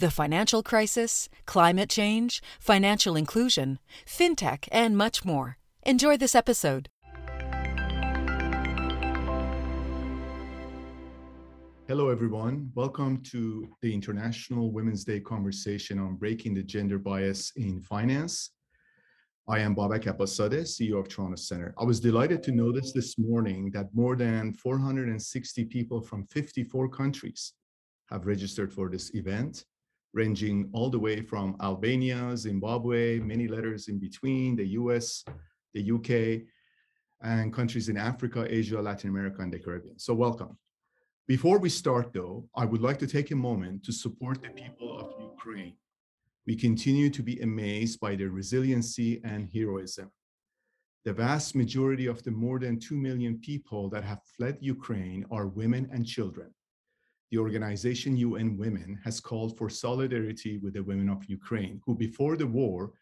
The financial crisis, climate change, financial inclusion, fintech, and much more. Enjoy this episode. Hello, everyone. Welcome to the International Women's Day conversation on breaking the gender bias in finance. I am Babak Abbaszadeh, CEO of Toronto Centre. I was delighted to notice this morning that more than 460 people from 54 countries have registered for this event, ranging all the way from Albania, Zimbabwe, many letters in between, the US, the UK, and countries in Africa, Asia, Latin America, and the Caribbean. So, welcome. Before we start, though, I would like to take a moment to support the people of Ukraine. We continue to be amazed by their resiliency and heroism. The vast majority of the more than 2 million people that have fled Ukraine are women and children. The organization UN Women has called for solidarity with the women of Ukraine, who before the war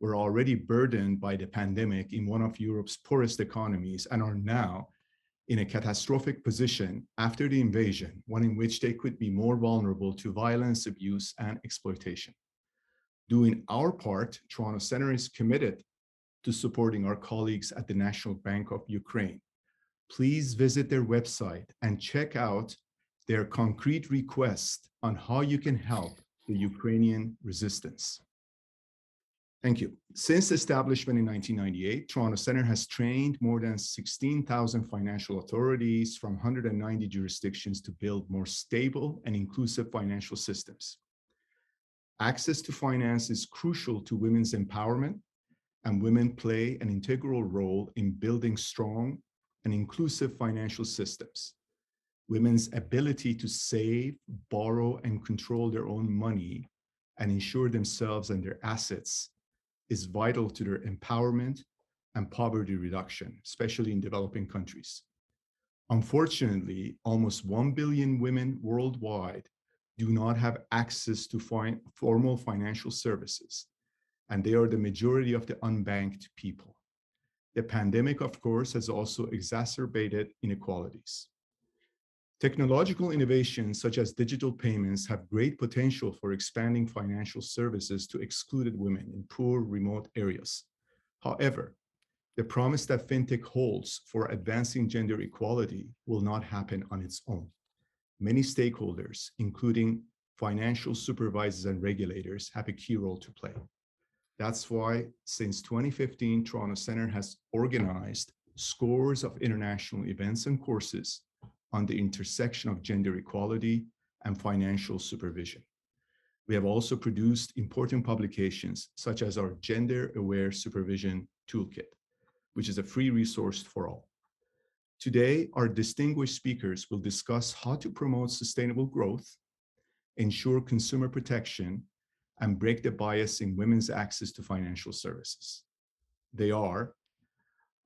were already burdened by the pandemic in one of Europe's poorest economies and are now in a catastrophic position after the invasion, one in which they could be more vulnerable to violence, abuse, and exploitation. Doing our part, Toronto Centre is committed to supporting our colleagues at the National Bank of Ukraine. Please visit their website and check out their concrete request on how you can help the Ukrainian resistance. Thank you. Since establishment in 1998, Toronto Centre has trained more than 16,000 financial authorities from 190 jurisdictions to build more stable and inclusive financial systems. Access to finance is crucial to women's empowerment, and women play an integral role in building strong and inclusive financial systems. Women's ability to save, borrow, and control their own money and insure themselves and their assets is vital to their empowerment and poverty reduction, especially in developing countries. Unfortunately, almost 1 billion women worldwide do not have access to formal financial services, and they are the majority of the unbanked people. The pandemic, of course, has also exacerbated inequalities. Technological innovations such as digital payments have great potential for expanding financial services to excluded women in poor remote areas. However, the promise that fintech holds for advancing gender equality will not happen on its own. Many stakeholders, including financial supervisors and regulators, have a key role to play. That's why, since 2015, Toronto Centre has organized scores of international events and courses on the intersection of gender equality and financial supervision. We have also produced important publications such as our Gender Aware Supervision Toolkit, which is a free resource for all. Today, our distinguished speakers will discuss how to promote sustainable growth, ensure consumer protection, and break the bias in women's access to financial services. They are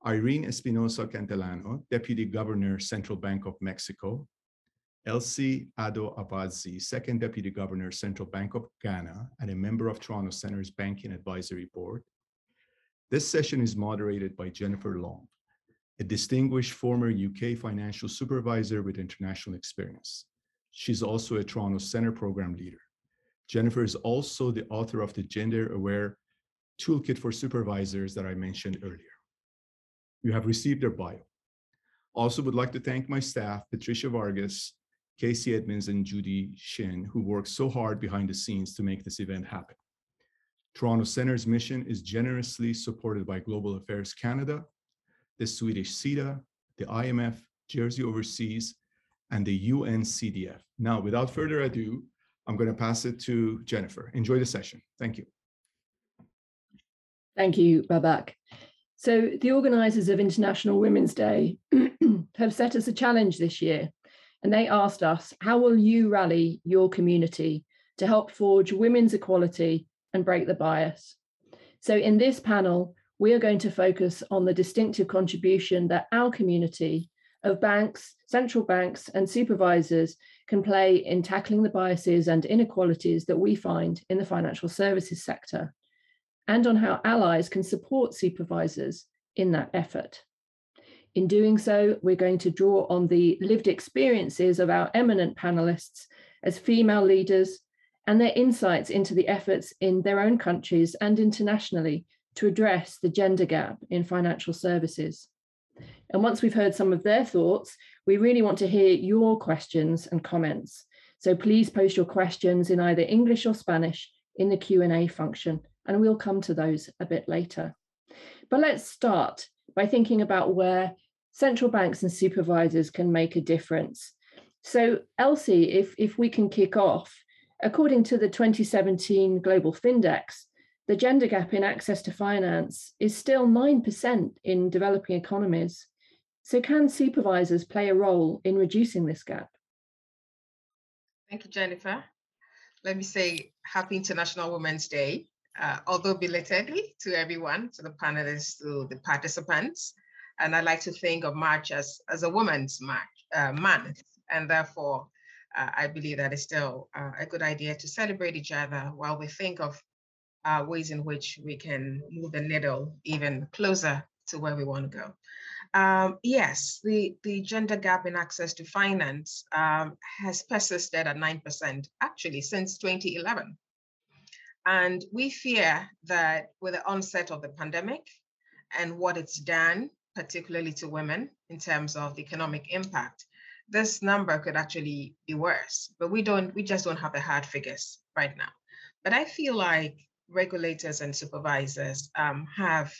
Irene Espinosa Cantellano, Deputy Governor, Central Bank of Mexico, Elsie Addo Awadzi, Second Deputy Governor, Central Bank of Ghana, and a member of Toronto Center's Banking Advisory Board. This session is moderated by Jennifer Long, a distinguished former UK financial supervisor with international experience. She's also a Toronto Centre program leader. Jennifer is also the author of the Gender Aware Toolkit for Supervisors that I mentioned earlier you have received their bio. Also would like to thank my staff, Patricia Vargas, Casey Edmonds, and Judy Shin, who worked so hard behind the scenes to make this event happen. Toronto Center's mission is generously supported by Global Affairs Canada, the Swedish SIDA, the IMF, Jersey Overseas, and the UNCDF. Now, without further ado, I'm going to pass it to Jennifer. Enjoy the session. Thank you. Thank you, Babak. So, the organisers of International Women's Day have set us a challenge this year, and they asked us, How will you rally your community to help forge women's equality and break the bias. So, in this panel, we are going to focus on the distinctive contribution that our community of banks, central banks, and supervisors can play in tackling the biases and inequalities that we find in the financial services sector, and on how allies can support supervisors in that effort. In doing so, we're going to draw on the lived experiences of our eminent panelists as female leaders and their insights into the efforts in their own countries and internationally to address the gender gap in financial services. And once we've heard some of their thoughts, we really want to hear your questions and comments. So please post your questions in either English or Spanish in the Q&A function, and we'll come to those a bit later. But let's start by thinking about where central banks and supervisors can make a difference. So Elsie, if, if we can kick off, according to the 2017 Global Findex, the gender gap in access to finance is still 9% in developing economies. So, can supervisors play a role in reducing this gap? Thank you, Jennifer. Let me say Happy International Women's Day, uh, although belatedly to everyone, to the panelists, to the participants. And I like to think of March as, as a woman's march, uh, month. And therefore, uh, I believe that it's still uh, a good idea to celebrate each other while we think of uh, ways in which we can move the needle even closer to where we want to go. Um, yes, the, the gender gap in access to finance um, has persisted at 9% actually since 2011. And we fear that with the onset of the pandemic and what it's done, particularly to women in terms of the economic impact, this number could actually be worse. But we don't, we just don't have the hard figures right now. But I feel like regulators and supervisors um, have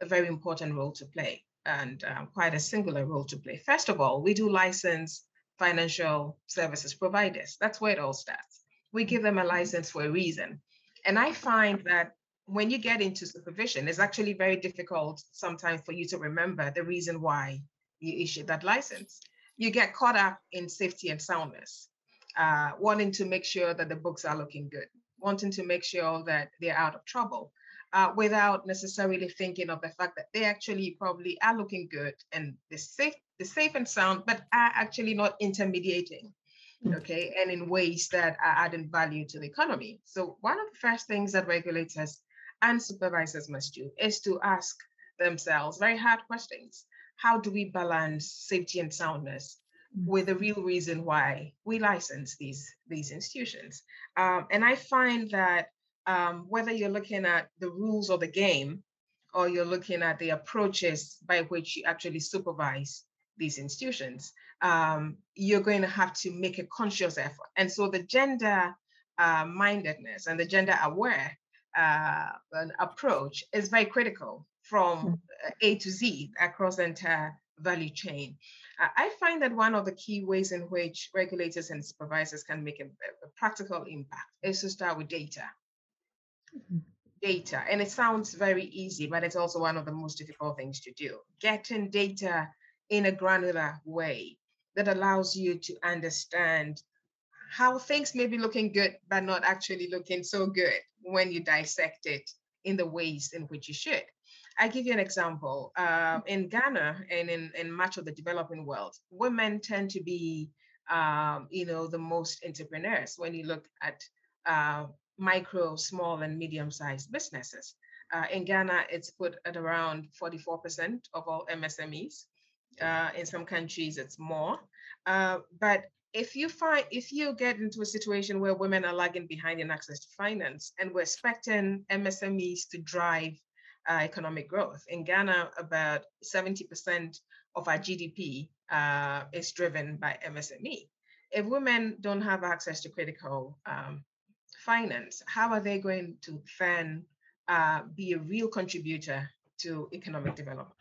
a very important role to play and um, quite a singular role to play. First of all, we do license financial services providers. That's where it all starts. We give them a license for a reason. And I find that when you get into supervision, it's actually very difficult sometimes for you to remember the reason why you issued that license. You get caught up in safety and soundness, uh, wanting to make sure that the books are looking good, wanting to make sure that they're out of trouble uh, without necessarily thinking of the fact that they actually probably are looking good and they're safe, they're safe and sound, but are actually not intermediating. Okay, and in ways that are adding value to the economy. So one of the first things that regulators and supervisors must do is to ask themselves very hard questions. How do we balance safety and soundness mm. with the real reason why we license these these institutions. Um, and I find that um, whether you're looking at the rules of the game or you're looking at the approaches by which you actually supervise these institutions, um, you're going to have to make a conscious effort. And so the gender uh, mindedness and the gender aware uh, approach is very critical from hmm. A to Z across the entire value chain. Uh, I find that one of the key ways in which regulators and supervisors can make a, a practical impact is to start with data. Mm-hmm. Data. And it sounds very easy, but it's also one of the most difficult things to do. Getting data in a granular way that allows you to understand how things may be looking good, but not actually looking so good when you dissect it in the ways in which you should. I give you an example. Uh, in Ghana and in, in much of the developing world, women tend to be, um, you know, the most entrepreneurs when you look at uh, micro, small, and medium-sized businesses. Uh, in Ghana, it's put at around 44% of all MSMEs. Uh, in some countries, it's more. Uh, but if you find if you get into a situation where women are lagging behind in access to finance, and we're expecting MSMEs to drive uh, economic growth. In Ghana, about 70% of our GDP uh, is driven by MSME. If women don't have access to critical um, finance, how are they going to then uh, be a real contributor to economic development?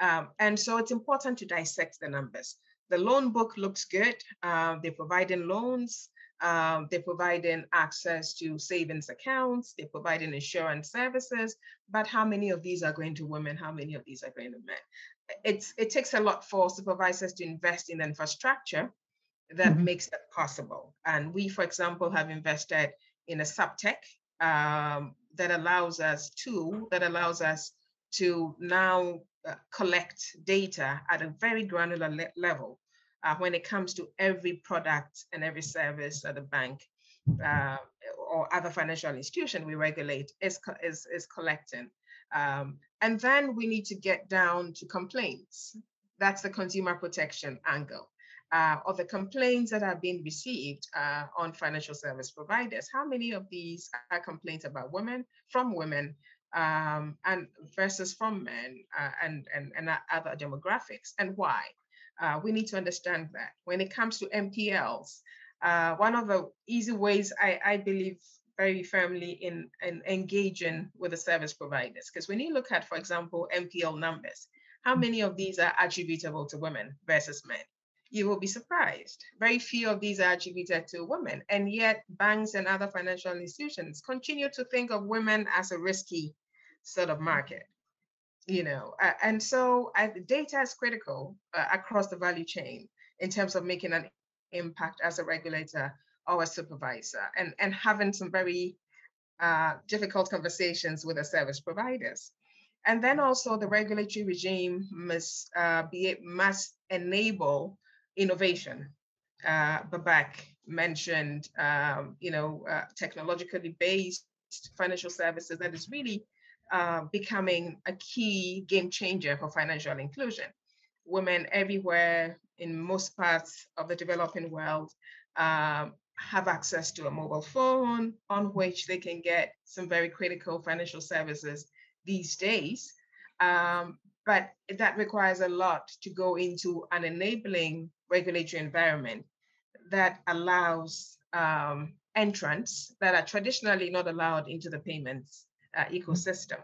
Um, and so it's important to dissect the numbers. The loan book looks good. Uh, they're providing loans. Um, they're providing access to savings accounts, they're providing insurance services, but how many of these are going to women? How many of these are going to men? It's, it takes a lot for supervisors to invest in infrastructure that mm-hmm. makes that possible. And we, for example, have invested in a suptech um, that allows us to that allows us to now uh, collect data at a very granular le- level uh, when it comes to every product and every service that the bank uh, or other financial institution we regulate is, is, is collecting. Um, and then we need to get down to complaints. That's the consumer protection angle. Uh, of the complaints that are being received uh, on financial service providers, how many of these are complaints about women from women um, and versus from men uh, and, and, and other demographics and why? Uh, we need to understand that. When it comes to NPLs, uh, one of the easy ways I, I believe very firmly in, in engaging with the service providers, because when you look at, for example, NPL numbers, how mm. many of these are attributable to women versus men? You will be surprised. Very few of these are attributed to women. And yet, banks and other financial institutions continue to think of women as a risky sort of market you know and so uh, data is critical uh, across the value chain in terms of making an impact as a regulator or a supervisor and and having some very uh, difficult conversations with the service providers and then also the regulatory regime must uh, be must enable innovation uh, Babak mentioned um, you know uh, technologically based financial services that is really uh, becoming a key game changer for financial inclusion. Women everywhere in most parts of the developing world um, have access to a mobile phone on which they can get some very critical financial services these days. Um, but that requires a lot to go into an enabling regulatory environment that allows um, entrants that are traditionally not allowed into the payments uh, mm-hmm. ecosystem,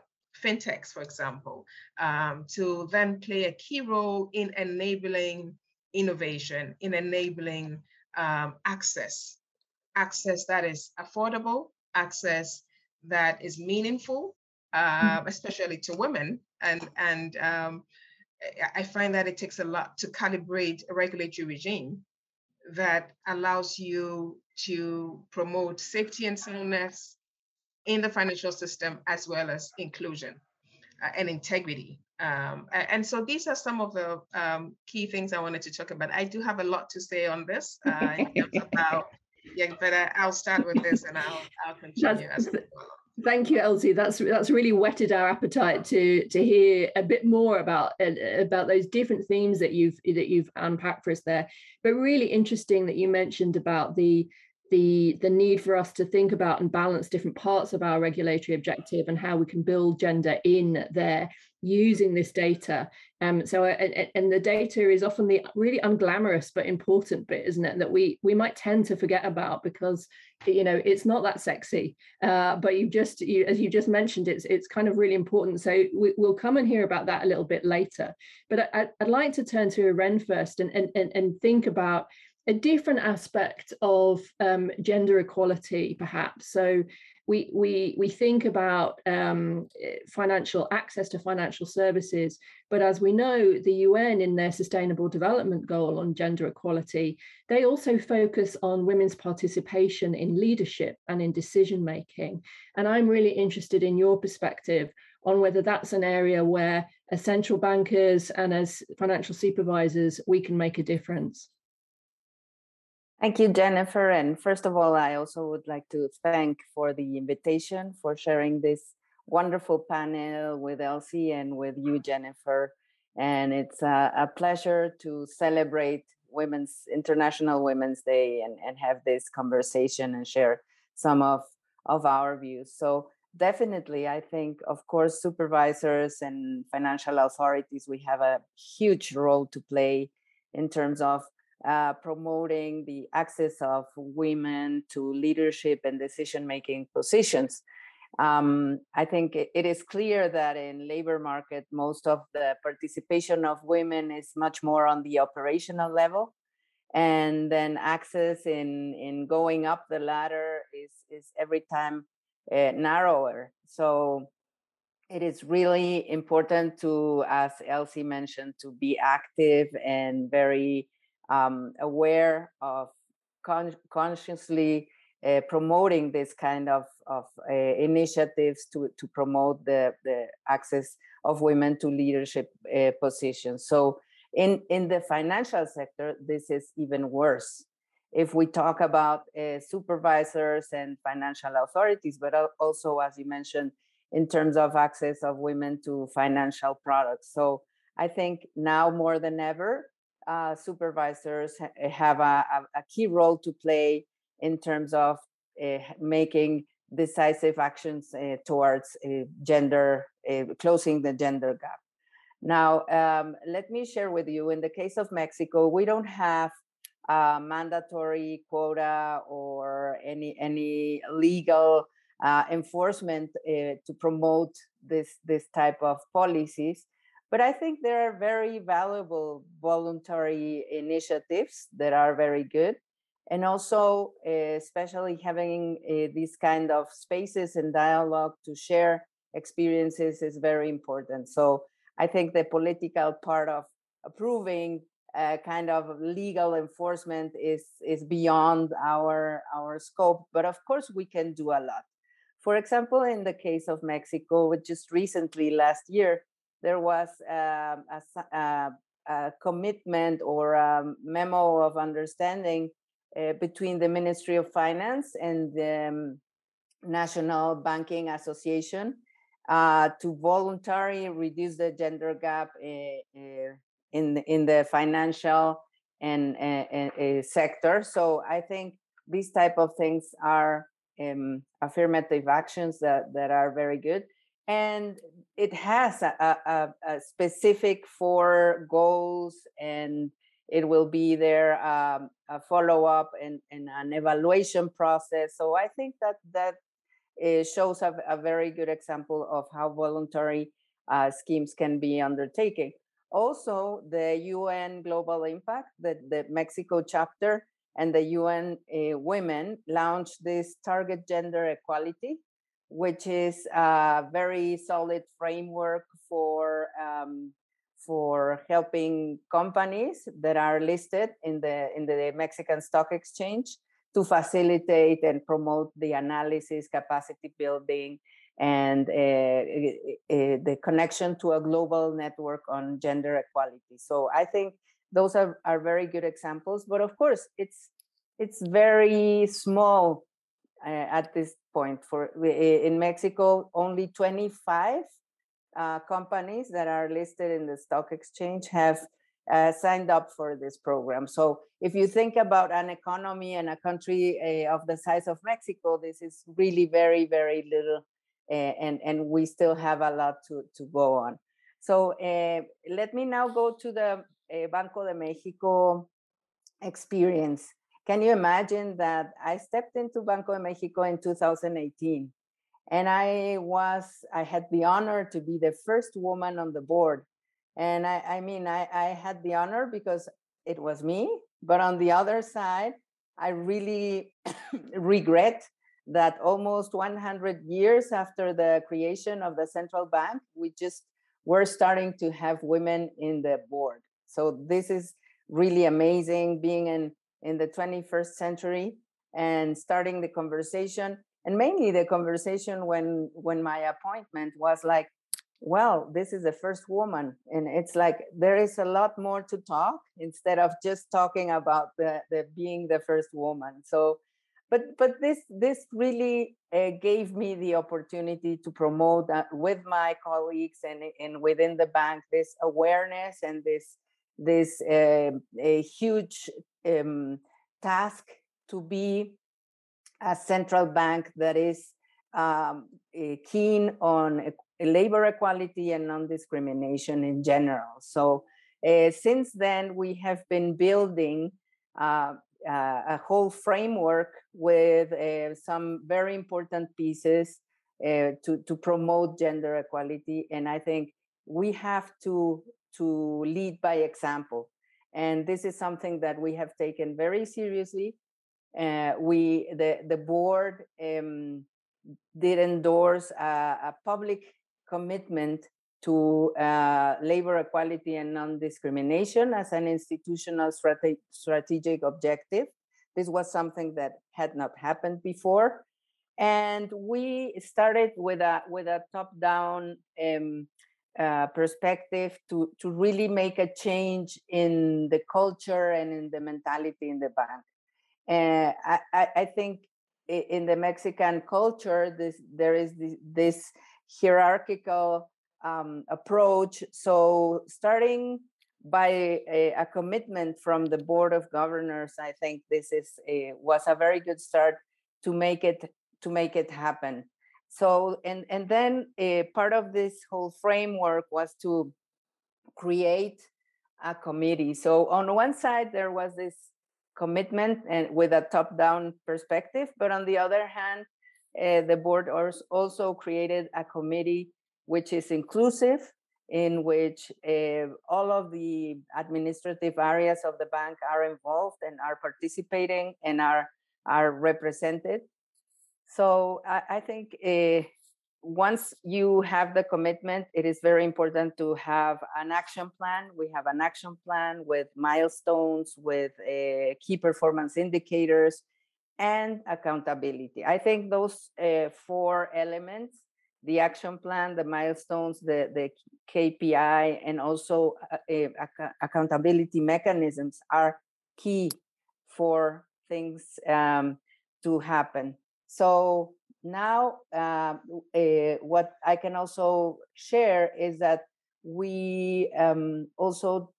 fintechs, for example, um, to then play a key role in enabling innovation, in enabling um, access, access that is affordable, access that is meaningful, uh, especially to women. And, and um, I find that it takes a lot to calibrate a regulatory regime that allows you to promote safety and soundness, in the financial system as well as inclusion uh, and integrity. Um, and so these are some of the um, key things I wanted to talk about. I do have a lot to say on this uh, about, yeah, but uh, I'll start with this and I'll, I'll continue as Thank you, Elsie. That's that's really whetted our appetite to to hear a bit more about uh, about those different themes that you've that you've unpacked for us there. But really interesting that you mentioned about the the the need for us to think about and balance different parts of our regulatory objective and how we can build gender in there using this data. Um so and, and the data is often the really unglamorous but important bit isn't it that we we might tend to forget about because you know it's not that sexy. Uh, but you just you, as you just mentioned it's it's kind of really important. So we, will come and hear about that a little bit later. But I, would like to turn to Irene first and, and and and think about a different aspect of um, gender equality, perhaps. So we we we think about um, financial access to financial services, but as we know, the UN in their Sustainable Development Goal on gender equality, they also focus on women's participation in leadership and in decision making. And I'm really interested in your perspective on whether that's an area where, as central bankers and as financial supervisors, we can make a difference. Thank you, Jennifer. And first of all, I also would like to thank for the invitation for sharing this wonderful panel with Elsie and with you, Jennifer. And it's a, a pleasure to celebrate Women's International Women's Day and, and have this conversation and share some of, of our views. So definitely, I think, of course, supervisors and financial authorities, we have a huge role to play in terms of uh, promoting the access of women to leadership and decision making positions. Um, I think it is clear that in labor market, most of the participation of women is much more on the operational level, and then access in in going up the ladder is is every time uh, narrower. So it is really important to, as Elsie mentioned, to be active and very um, aware of con- consciously uh, promoting this kind of, of uh, initiatives to, to promote the, the access of women to leadership uh, positions. So in, in the financial sector, this is even worse. If we talk about uh, supervisors and financial authorities, but also, as you mentioned, in terms of access of women to financial products. So I think now more than ever, uh, supervisors ha- have a, a, key role to play in terms of uh, making decisive actions uh, towards gender, closing the gender gap. Now, um, let me share with you in the case of Mexico, we don't have a mandatory quota or any any legal uh, enforcement to promote this this type of policies but i think there are very valuable voluntary initiatives that are very good. And also uh, especially having uh, these kind of spaces and dialogue to share experiences is very important. So i think the political part of approving uh, kind of legal enforcement is is beyond our our scope but of course we can do a lot. For example in the case of mexico which just recently last year there was um, a, a, a, commitment or a memo of understanding uh, between the Ministry of Finance and the um, National Banking Association uh, to voluntarily reduce the gender gap uh, in in the financial and sector. So I think these type of things are um, affirmative actions that, that are very good and it has a, a, a, specific four goals and it will be there um, a follow-up and, and, an evaluation process. So i think that that uh, shows a, a, very good example of how voluntary uh, schemes can be undertaken. Also the un Global Compact the, the mexico chapter and the un uh, women launched this target gender equality which is a very solid framework for um, for helping companies that are listed in the in the Mexican Stock Exchange to facilitate and promote the analysis, capacity building, and uh, the connection to a global network on gender equality. So I think those are, are very good examples. But of course, it's it's very small at this point. For in Mexico, only 25 uh, companies that are listed in the stock exchange have uh, signed up for this program. So if you think about an economy and a country uh, of the size of Mexico, this is really very, very little, uh, and and we still have a lot to to go on. So uh, let me now go to the Banco de Mexico experience. Can you imagine that I stepped into Banco de Mexico in 2018 and I was, I had the honor to be the first woman on the board. And I, I mean, I, I had the honor because it was me, but on the other side, I really regret that almost 100 years after the creation of the central bank, we just were starting to have women in the board. So this is really amazing being in in the 21st century and starting the conversation. And mainly the conversation when when my appointment was like well this is the first woman. And it's like there is a lot more to talk instead of just talking about the, the being the first woman. So but but this this really uh, gave me the opportunity to promote uh, with my colleagues and and within the bank this awareness and this this uh, a huge um, task to be a central bank that is um, eh, keen on labor equality and non-discrimination in general. So uh, since then, we have been building uh, uh, a whole framework with some very important pieces to, to promote gender equality. And I think we have to to lead by example. And this is something that we have taken very seriously. Uh, we, the, the board um, did endorse a, a, public commitment to uh, labor equality and non-discrimination as an institutional strate- strategic objective. this was something that had not happened before. And we started with a with a top-down um, uh, perspective to to really make a change in the culture and in the mentality in the bank. And I, I, I think in the Mexican culture, this there is this, this hierarchical um, approach. So starting by a, a, commitment from the board of governors, I think this is a, was a very good start to make it to make it happen. So and and then a part of this whole framework was to create a committee. So on one side there was this commitment and with a top-down perspective, but on the other hand, uh, the board also created a committee which is inclusive, in which uh, all of the administrative areas of the bank are involved and are participating and are are represented. So I, I think uh, once you have the commitment, it is very important to have an action plan. We have an action plan with milestones, with uh, key performance indicators, and accountability. I think those uh, four elements the action plan, the milestones, the, the KPI, and also uh, uh, accountability mechanisms are key for things um, to happen. So now, uh, uh, what I can also share is that we um, also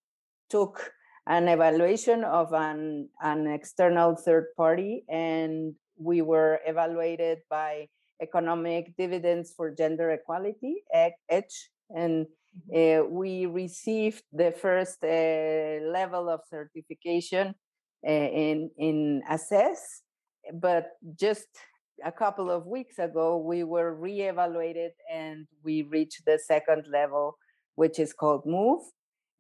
took an evaluation of an, an external third party, and we were evaluated by economic dividends for gender equality, EDGE, and uh, we received the first uh, level of certification in in assess, but just a couple of weeks ago we were re-evaluated and we reached the second level, which is called Move,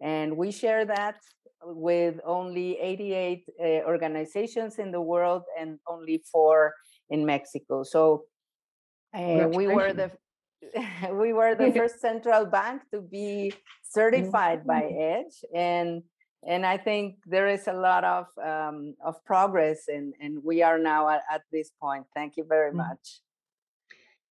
and we share that with only 88 uh, organizations in the world and only four in Mexico. So uh, we were the we were the first central bank to be certified by mm-hmm. EDGE, and and I think there is a lot of um, of progress, and and we are now at, at this point. Thank you very mm. much.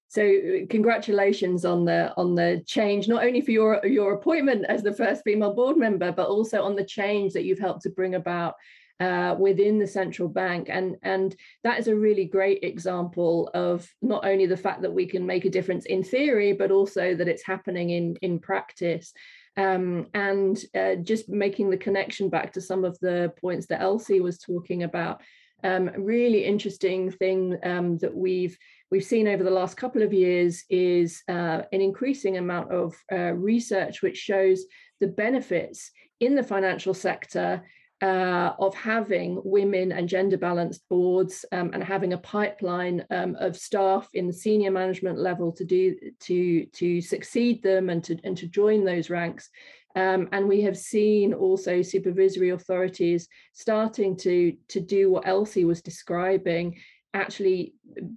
So congratulations on the on the change, not only for your your appointment as the first female board member, but also on the change that you've helped to bring about uh, within the central bank. And, and that is a really great example of not only the fact that we can make a difference in theory, but also that it's happening in, in practice. Um, and uh, just making the connection back to some of the points that Elsie was talking about. Um, really interesting thing um, that we've we've seen over the last couple of years is uh, an increasing amount of uh, research which shows the benefits in the financial sector uh, of having women and gender balanced boards um, and having a pipeline um, of staff in the senior management level to do to to succeed them and to and to join those ranks. Um, and we have seen also supervisory authorities starting to to do what Elsie was describing actually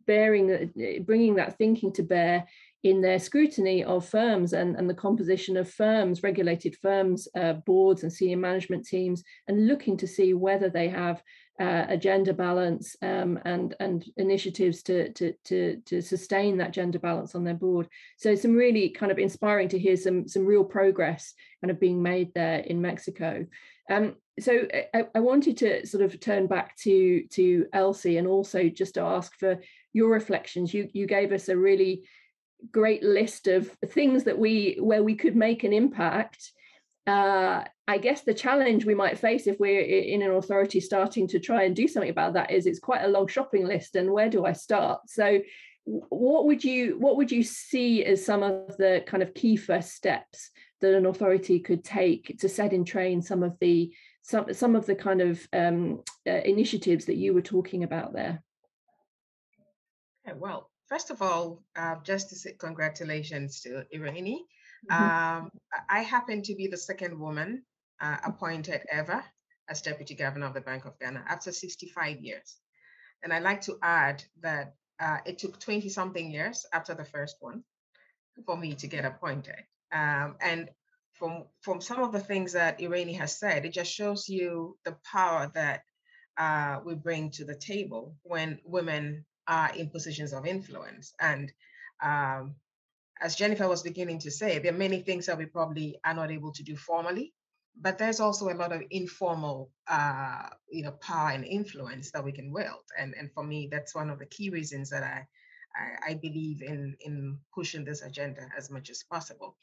bearing bringing that thinking to bear in their scrutiny of firms and, and the composition of firms, regulated firms, uh, boards and senior management teams, and looking to see whether they have uh, a gender balance um, and and initiatives to, to to to sustain that gender balance on their board. So some really kind of inspiring to hear some some real progress kind of being made there in Mexico. Um, so I, I, wanted to sort of turn back to to Elsie and also just to ask for your reflections. You you gave us a really great list of things that we where we could make an impact uh, I guess the challenge we might face if we're in an authority starting to try and do something about that is it's quite a long shopping list, and where do I start? So, what would you what would you see as some of the kind of key first steps that an authority could take to set in train some of the some some of the kind of um, uh, initiatives that you were talking about there? Okay, well, first of all, uh, just to say congratulations to Irene. Mm-hmm. Um, I happen to be the second woman uh, appointed ever as deputy governor of the Bank of Ghana after 65 years. And I'd like to add that uh, it took 20 something years after the first one for me to get appointed. Um, and from, from some of the things that Irene has said, it just shows you the power that uh, we bring to the table when women are in positions of influence. And um, as Jennifer was beginning to say, there are many things that we probably are not able to do formally, but there's also a lot of informal, uh, you know, power and influence that we can wield. And, and for me, that's one of the key reasons that I, I, I believe in, in pushing this agenda as much as possible.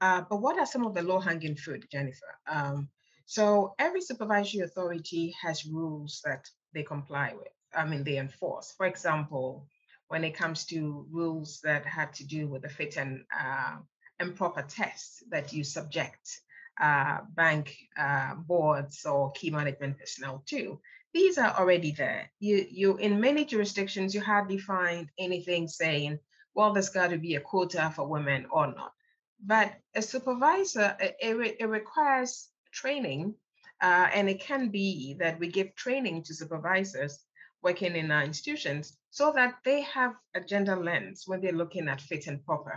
Uh, but what are some of the low-hanging fruit, Jennifer? Um, so every supervisory authority has rules that they comply with. I mean, they enforce. For example, when it comes to rules that have to do with the fit and uh, improper tests that you subject uh, bank uh, boards or key management personnel to. These are already there. You, you in many jurisdictions, you hardly find anything saying, well, there's got to be a quota for women or not. But a supervisor, it, it requires training, uh, and it can be that we give training to supervisors working in our institutions so that they have a gender lens when they're looking at fit and proper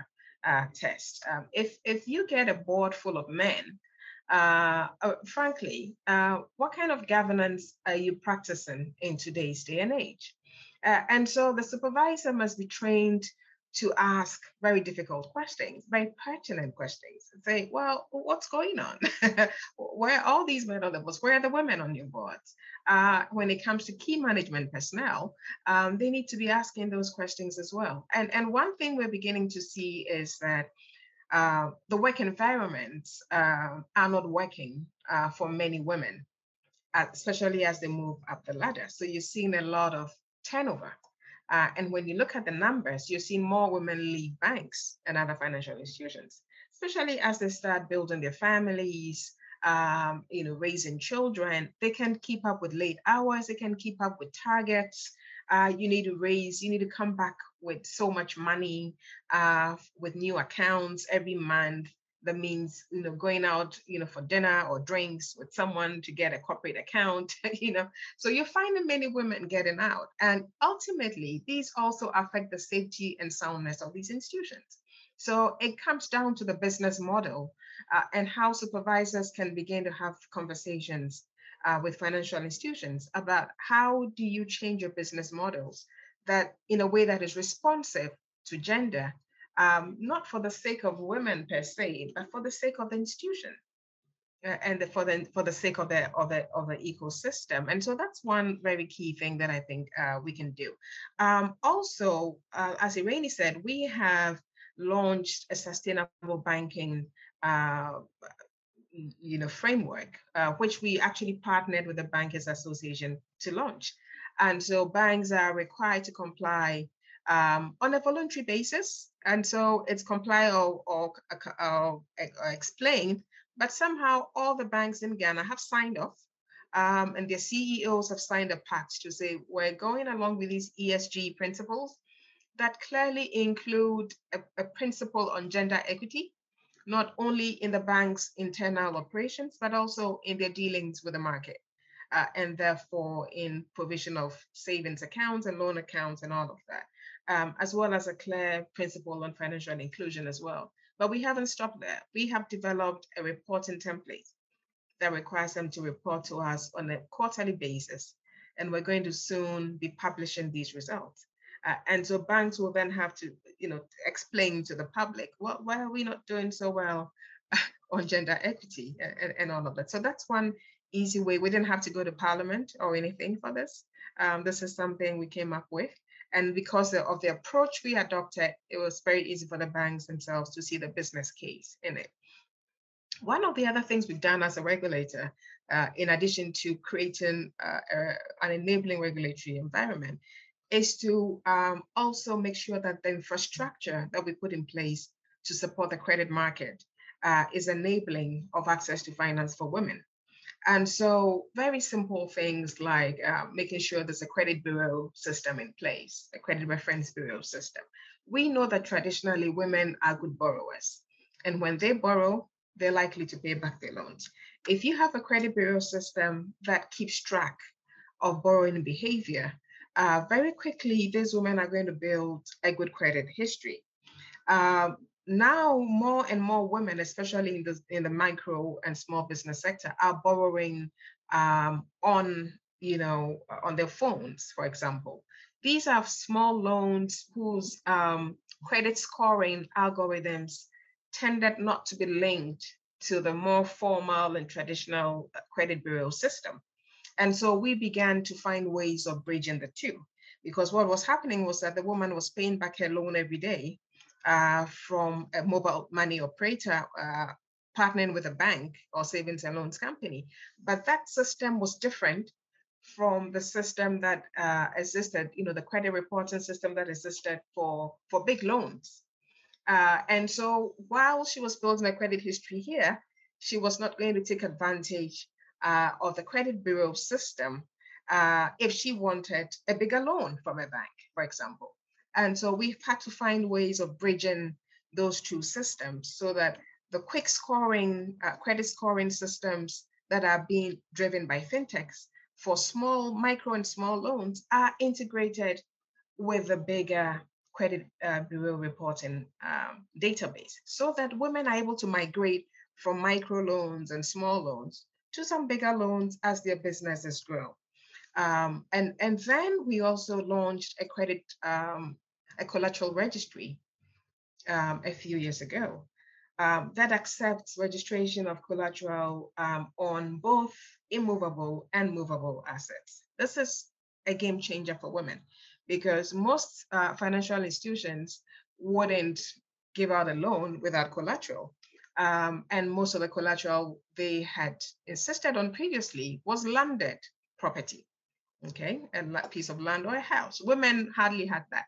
uh, tests. Um, if, if you get a board full of men, uh, uh, frankly, uh, what kind of governance are you practicing in today's day and age? Uh, and so the supervisor must be trained to ask very difficult questions, very pertinent questions. Say, well, what's going on? where are all these men on the? Where are the women on your boards? Uh, when it comes to key management personnel, um, they need to be asking those questions as well. And, and one thing we're beginning to see is that uh, the work environments uh, are not working uh, for many women, uh, especially as they move up the ladder. So you're seeing a lot of turnover uh, and when you look at the numbers, you see more women leave banks and other financial institutions, especially as they start building their families, um, you know, raising children. They can keep up with late hours. They can keep up with targets. Uh, you need to raise, you need to come back with so much money uh, with new accounts every month that means you know going out you know for dinner or drinks with someone to get a corporate account you know. So you're finding many women getting out. And ultimately these also affect the safety and soundness of these institutions. So it comes down to the business model uh, and how supervisors can begin to have conversations uh, with financial institutions about how do you change your business models that in a way that is responsive to gender um, not for the sake of women per se, but for the sake of the institution. Uh, and for the for the sake of the of the of the ecosystem, and so that's one very key thing that I think uh, we can do. Um, also, uh, as Irene said, we have launched a sustainable banking uh, you know framework uh, which we actually partnered with the bankers association to launch and so banks are required to comply um, on a voluntary basis. And so it's comply or, or, or, or explained, but somehow all the banks in Ghana have signed off um, and their CEOs have signed a pact to say we're going along with these ESG principles that clearly include a, a, principle on gender equity, not only in the bank's internal operations, but also in their dealings with the market. Uh, and therefore in provision of savings accounts and loan accounts and all of that um, as well as a clear principle on financial inclusion as well. But we haven't stopped there. We have developed a reporting template that requires them to report to us on a quarterly basis. And we're going to soon be publishing these results. Uh, and so banks will then have to, you know, explain to the public, well, why are we not doing so well on gender equity and, and all of that? So that's one easy way. We didn't have to go to parliament or anything for this. Um, this is something we came up with. And because of the approach we adopted, it was very easy for the banks themselves to see the business case in it. One of the other things we've done as a regulator, uh, in addition to creating uh, an enabling regulatory environment, is to um, also make sure that the infrastructure that we put in place to support the credit market uh, is enabling of access to finance for women. And so, very simple things like uh, making sure there's a credit bureau system in place, a credit reference bureau system. We know that traditionally women are good borrowers. And when they borrow, they're likely to pay back their loans. If you have a credit bureau system that keeps track of borrowing behavior, uh, very quickly, these women are going to build a good credit history. Um, now more and more women, especially in the in the micro and small business sector, are borrowing um, on you know, on their phones, for example. These are small loans whose um, credit scoring algorithms tended not to be linked to the more formal and traditional uh, credit bureau system. And so we began to find ways of bridging the two because what was happening was that the woman was paying back her loan every day uh, from a mobile money operator uh, partnering with a bank or savings and loans company. But that system was different from the system that uh, existed, you know, the credit reporting system that existed for, for big loans. Uh, and so while she was building a credit history here, she was not going to take advantage uh, of the credit bureau system uh, if she wanted a bigger loan from a bank, for example. And so we've had to find ways of bridging those two systems so that the quick scoring, uh, credit scoring systems that are being driven by fintechs for small, micro, and small loans are integrated with the bigger credit uh, bureau reporting um, database so that women are able to migrate from micro loans and small loans to some bigger loans as their businesses grow. Um, and, and then we also launched a credit, um, a collateral registry um, a few years ago um, that accepts registration of collateral um, on both immovable and movable assets. This is a game changer for women because most uh, financial institutions wouldn't give out a loan without collateral. Um, and most of the collateral they had insisted on previously was landed property, okay, a piece of land or a house. Women hardly had that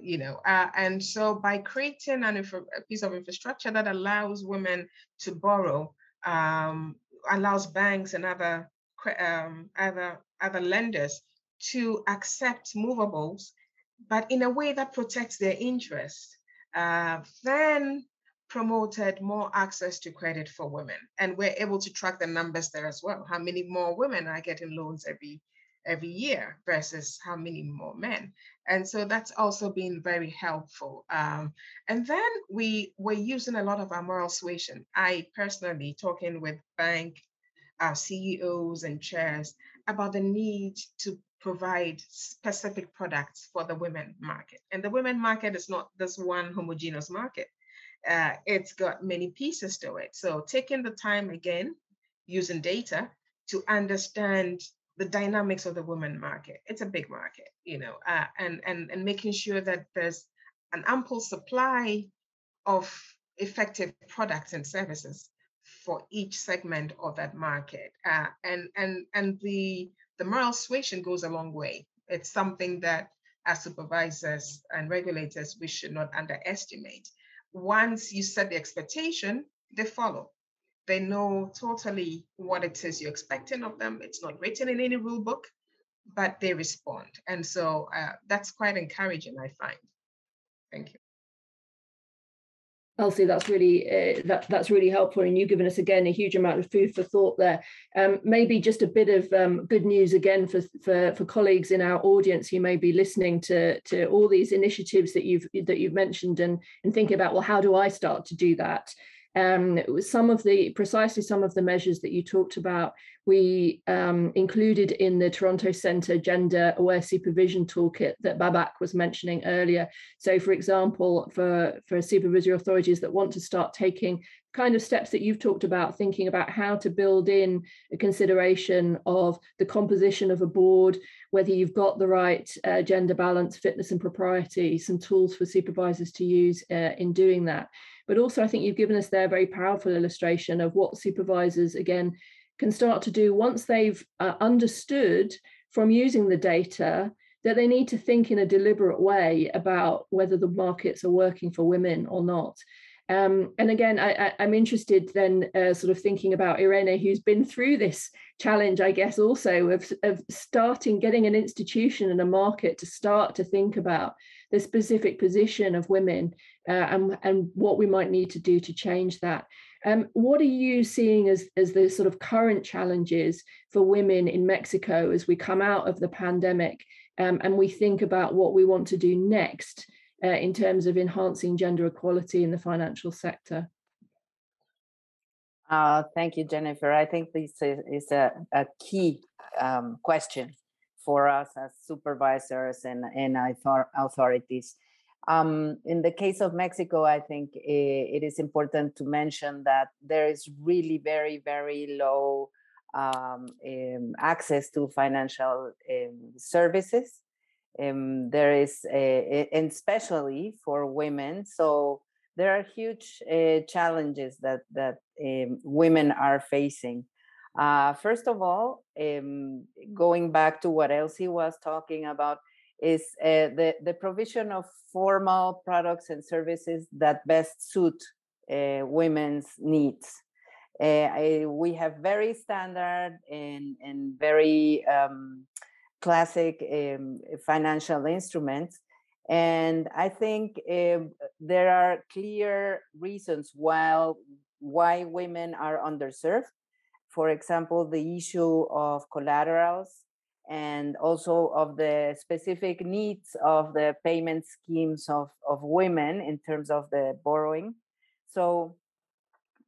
you know, uh, and so by creating an a piece of infrastructure that allows women to borrow, um, allows banks and other um, other other lenders to accept movables, but in a way that protects their interest, uh, then promoted more access to credit for women. And we're able to track the numbers there as well. How many more women are getting loans every every year versus how many more men. And so that's also been very helpful. Um, and then we were using a lot of our moral suasion. I personally talking with bank uh, CEOs and chairs about the need to provide specific products for the women market. And the women market is not this one homogeneous market. Uh, it's got many pieces to it. So taking the time again, using data to understand the dynamics of the women market. It's a big market, you know, uh, and and and making sure that there's an ample supply of effective products and services for each segment of that market. Uh, and and and the the moral suasion goes a long way. It's something that as supervisors and regulators we should not underestimate. Once you set the expectation, they follow. They know totally what it is you're expecting of them. It's not written in any rule book, but they respond. And so uh, that's quite encouraging, I find. Thank you. Elsie, that's really uh, that that's really helpful, and you've given us again a huge amount of food for thought there. Um, maybe just a bit of um, good news again for, for for colleagues in our audience who may be listening to to all these initiatives that you've that you've mentioned and and thinking about well, how do I start to do that? Um, some of the precisely some of the measures that you talked about we um, included in the Toronto Centre Gender Aware Supervision Toolkit that Babak was mentioning earlier. So, for example, for, for supervisory authorities that want to start taking kind of steps that you've talked about, thinking about how to build in a consideration of the composition of a board, whether you've got the right uh, gender balance, fitness, and propriety, some tools for supervisors to use uh, in doing that. But also, I think you've given us there a very powerful illustration of what supervisors, again, can start to do once they've uh, understood from using the data that they need to think in a deliberate way about whether the markets are working for women or not. Um, and again, I, am interested then, uh, sort of thinking about Irene, who's been through this challenge, I guess, also of, of starting getting an institution and a market to start to think about the specific position of women uh, and, and what we might need to do to change that. Um, what are you seeing as, as the sort of current challenges for women in Mexico as we come out of the pandemic um, and we think about what we want to do next uh, in terms of enhancing gender equality in the financial sector? Uh, thank you, Jennifer. I think this is, is a, a, key um, question for us as supervisors and, and authorities. Um, in the case of Mexico, I think it is important to mention that there is really very, very low um, um, access to financial services. There is, a, and especially for women. So there are huge uh, challenges that that women are facing. Uh, first of all, going back to what Elsie was talking about, is uh, the, the provision of formal products and services that best suit uh, women's needs. Uh, I, we have very standard and, and very um, classic um, financial instruments. And I think um, there are clear reasons why women are underserved. For example, the issue of collaterals and also of the specific needs of the payment schemes of, of women in terms of the borrowing. So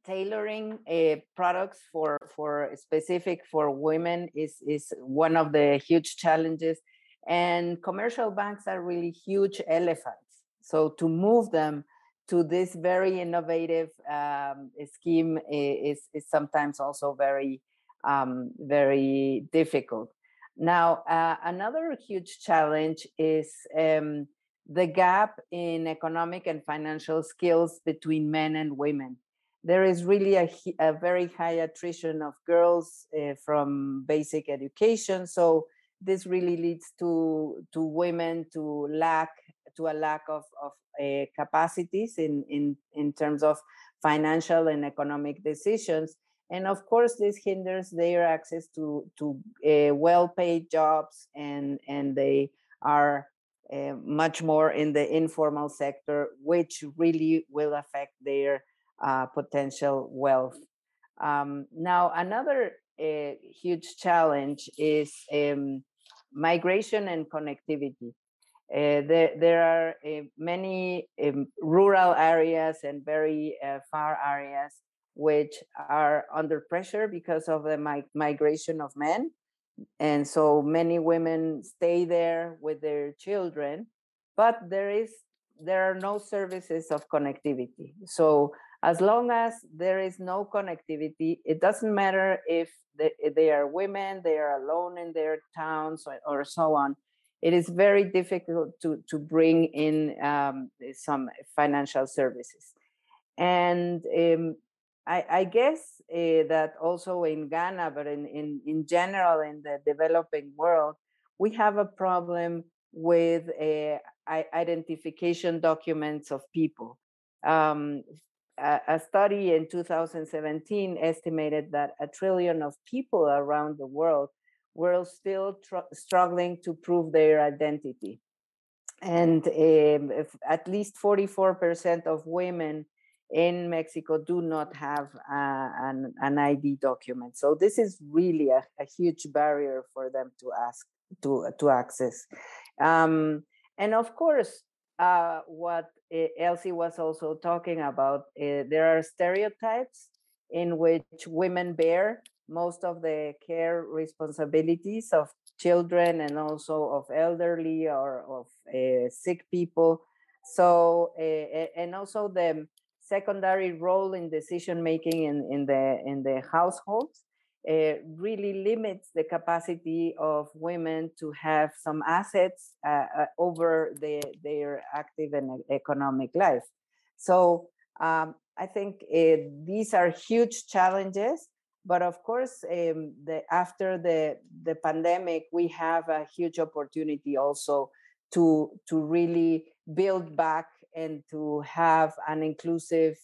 tailoring uh, products for, for specific for women is, is one of the huge challenges. And commercial banks are really huge elephants. So to move them to this very innovative um, scheme is, is sometimes also very, um, very difficult. Now, uh, another huge challenge is um, the gap in economic and financial skills between men and women. There is really a, a very high attrition of girls uh, from basic education. So this really leads to to women to lack to a lack of, of uh, capacities in, in in terms of financial and economic decisions. And of course this hinders their access to to uh, well-paid jobs and and they are uh, much more in the informal sector which really will affect their uh, potential wealth. Um, now another huge challenge is um, migration and connectivity uh, there, there are uh, many um, rural areas and very far areas which are under pressure because of the mi- migration of men. And so many women stay there with their children, but there is there are no services of connectivity. So as long as there is no connectivity, it doesn't matter if they, they are women, they are alone in their towns or, or so on. It is very difficult to, to bring in um, some financial services. And um, I, I guess uh, that also in Ghana, but in, in, in general in the developing world, we have a problem with uh, identification documents of people. Um, a, a, study in 2017 estimated that a trillion of people around the world were still tr- struggling to prove their identity. And um, at least 44% of women in Mexico do not have uh, an, an ID document. So this is really a, a huge barrier for them to ask to to access. Um, and of course, uh, what Elsie was also talking about, uh, there are stereotypes in which women bear most of the care responsibilities of children and also of elderly or of uh, sick people. So, uh, and also the secondary role in decision making in, in the in the households uh, really limits the capacity of women to have some assets uh, uh, over the, their active and economic life. So um, I think these are huge challenges. But of course, um, the, after the, the pandemic, we have a huge opportunity also to, to really build back and to have an inclusive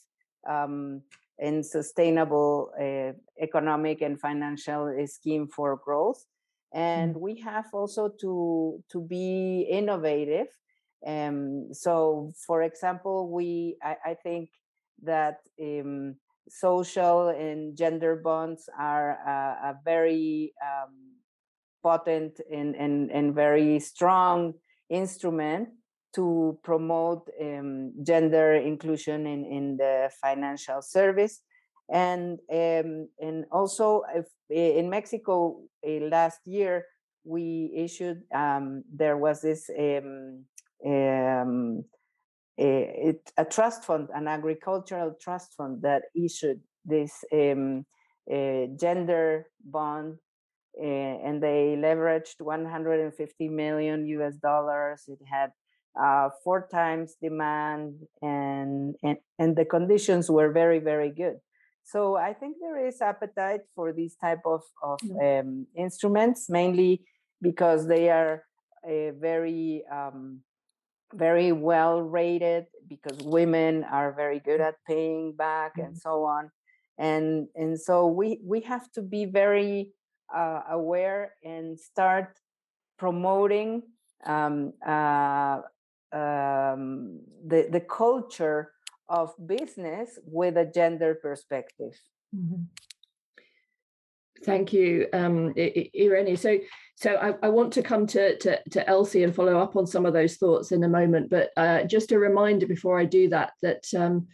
um, and sustainable uh, economic and financial uh, scheme for growth. And mm. we have also to to be innovative. Um, so, for example, we I, I think that um, social and gender bonds are a, a very um, potent and, and, and very strong instrument to promote um, gender inclusion in, in the financial service. and um, and also in Mexico uh, last year we issued um, there was this um, um a, trust fund, an agricultural trust fund that issued this um, gender bond, uh, and they leveraged 150 million US dollars. It had uh, four times demand, and, and and the conditions were very very good. So I think there is appetite for these type of of um, instruments, mainly because they are uh, very um, very well rated because women are very good at paying back mm-hmm. and so on and and so we we have to be very uh, aware and start promoting um, uh, um, the the culture of business with a gender perspective. Mm-hmm. Thank you, um, Irene. So, so I, I, want to come to, to, to Elsie and follow up on some of those thoughts in a moment. But uh, just a reminder before I do that, that um,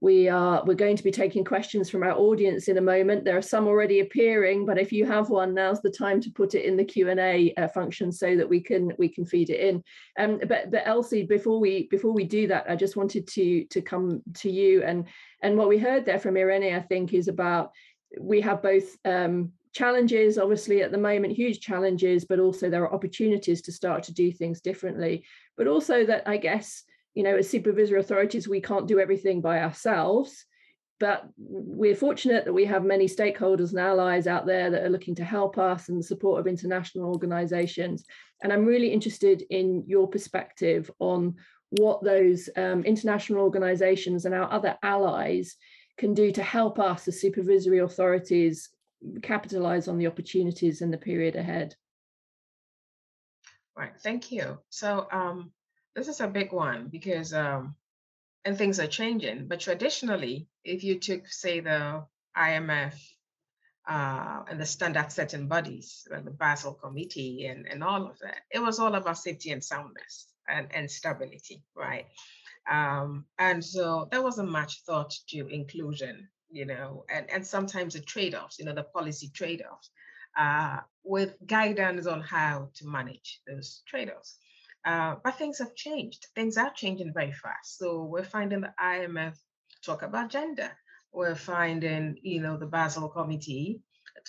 we are we're going to be taking questions from our audience in a moment. There are some already appearing, but if you have one, now's the time to put it in the Q and A uh, function so that we can we can feed it in. Um, but but Elsie, before we before we do that, I just wanted to to come to you and and what we heard there from Irene, I think, is about we have both um, challenges, obviously, at the moment, huge challenges, but also there are opportunities to start to do things differently. But also that I guess, you know, as supervisory authorities, we can't do everything by ourselves. But we're fortunate that we have many stakeholders and allies out there that are looking to help us and the support of international organizations. And I'm really interested in your perspective on what those um, international organizations and our other allies can do to help us as supervisory authorities capitalize on the opportunities in the period ahead? Right, thank you. So um, this is a big one because um, and things are changing. But traditionally, if you took, say, the IMF uh, and the standard setting bodies, like the Basel Committee and, and all of that, it was all about safety and soundness and, and stability, right? Um, and so there wasn't much thought to inclusion you know, and, and sometimes the trade-offs, you know, the policy trade-offs, uh, with guidance on how to manage those trade-offs. Uh, but things have changed. Things are changing very fast. So we're finding the IMF talk about gender. We're finding, you know, the Basel Committee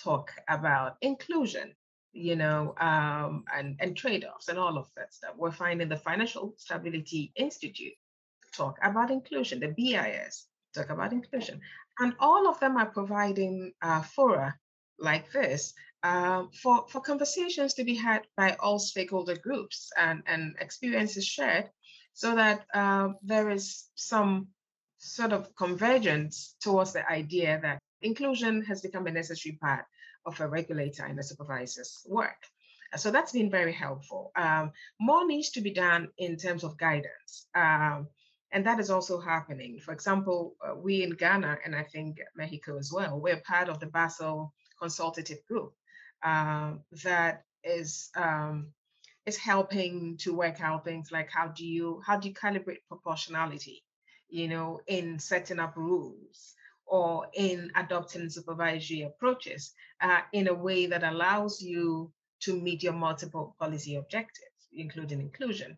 talk about inclusion, you know, um, and, and trade-offs and all of that stuff. We're finding the Financial Stability Institute talk about inclusion, the BIS talk about inclusion. And all of them are providing uh, fora like this uh, for, for conversations to be had by all stakeholder groups and, and experiences shared so that uh, there is some sort of convergence towards the idea that inclusion has become a necessary part of a regulator and a supervisor's work. So that's been very helpful. Um, more needs to be done in terms of guidance. Um, and that is also happening. For example, uh, we in Ghana, and I think Mexico as well, we're part of the Basel Consultative Group uh, that is um, is helping to work out things like how do you how do you calibrate proportionality, you know, in setting up rules or in adopting supervisory approaches uh, in a way that allows you to meet your multiple policy objectives, including inclusion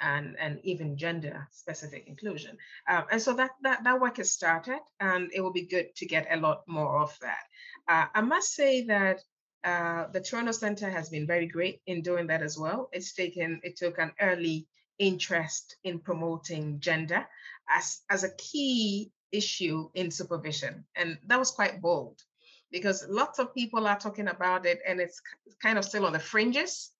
and, and even gender specific inclusion. Um, and so that, that, that work has started and it will be good to get a lot more of that. Uh, I must say that uh, the Toronto Center has been very great in doing that as well. It's taken, it took an early interest in promoting gender as, as a key issue in supervision. And that was quite bold because lots of people are talking about it and it's kind of still on the fringes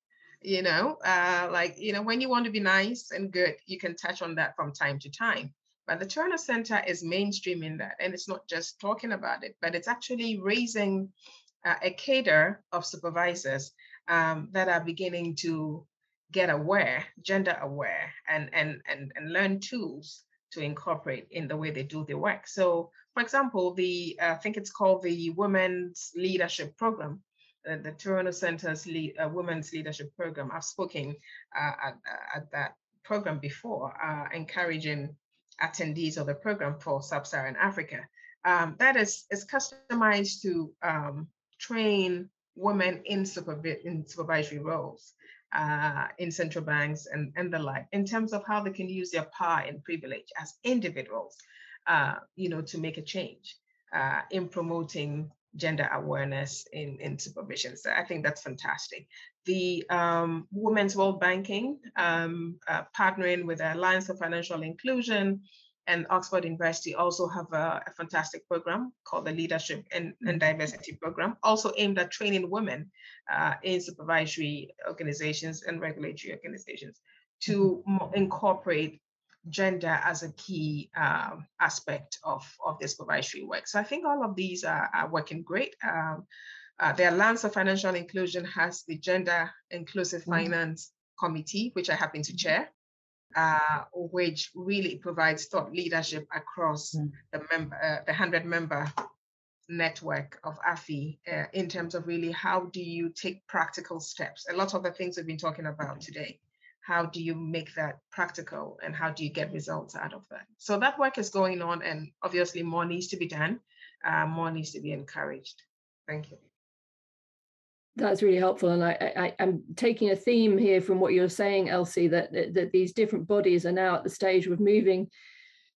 you know uh, like you know when you want to be nice and good you can touch on that from time to time. But the Toronto Center is mainstreaming that and it's not just talking about it but it's actually raising uh, a cadre of supervisors um, that are beginning to get aware gender aware and and and, and learn tools to incorporate in the way they do their work. So for example the uh, i think it's called the women's leadership program uh, the Toronto Center's uh, Women's Leadership Program. I've spoken uh, at, uh, at, that program before, uh, encouraging attendees of the program for Sub-Saharan Africa. um, that is, is customized to um, train women in, supervi- in supervisory roles uh, in central banks and, and the like, in terms of how they can use their power and privilege as individuals, uh, you know, to make a change uh, in promoting gender awareness in, in supervision. So I think that's fantastic. The um, Women's World Banking, um, uh, partnering with the Alliance for Financial Inclusion, and Oxford University also have a, a fantastic program called the Leadership and, and, mm-hmm. Diversity Program, also aimed at training women uh, in supervisory organizations and regulatory organizations to mm-hmm. incorporate gender as a key um, aspect of, of the supervisory work. So I think all of these are, are working great. Um, uh, the Alliance of Financial Inclusion has the Gender Inclusive mm-hmm. Finance Committee, which I happen to chair uh, which really provides thought leadership across mm. the member, uh, the 100 member network of AFI uh, in terms of really how do you take practical steps? A lot of the things we've been talking about today. How do you make that practical and how do you get results out of that? So that work is going on, and obviously more needs to be done, uh, more needs to be encouraged. Thank you. That's really helpful, and I, I, am taking a theme here from what you're saying, Elsie, that, that, that these different bodies are now at the stage of moving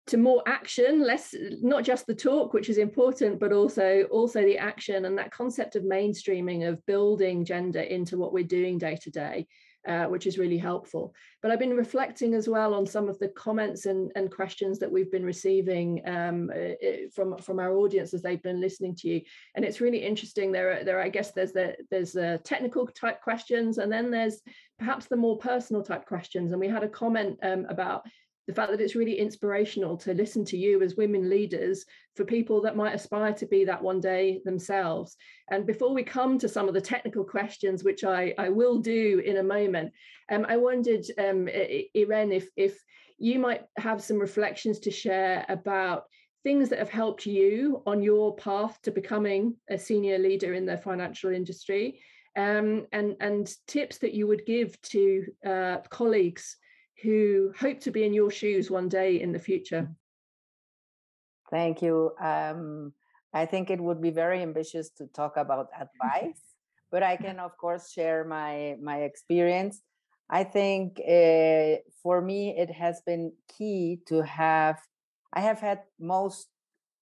to more action, less not just the talk, which is important, but also also the action and that concept of mainstreaming of building gender into what we're doing day to day uh, which is really helpful. But I've been reflecting as well on some of the comments and, and questions that we've been receiving um, uh, uh, from, from our audience as they've been listening to you. And it's really interesting. There, are, there I guess there's the there's the technical type questions, and then there's perhaps the more personal type questions. And we had a comment um, about the fact that it's really inspirational to listen to you as women leaders for people that might aspire to be that one day themselves. And before we come to some of the technical questions, which I, I will do in a moment, um, I wondered, um, Irene, if, if you might have some reflections to share about things that have helped you on your path to becoming a senior leader in the financial industry um, and, and tips that you would give to uh, colleagues who hope to be in your shoes one day in the future? Thank you. Um, I think it would be very ambitious to talk about advice, but I can, of course, share my my experience. I think uh, for me, it has been key to have. I have had most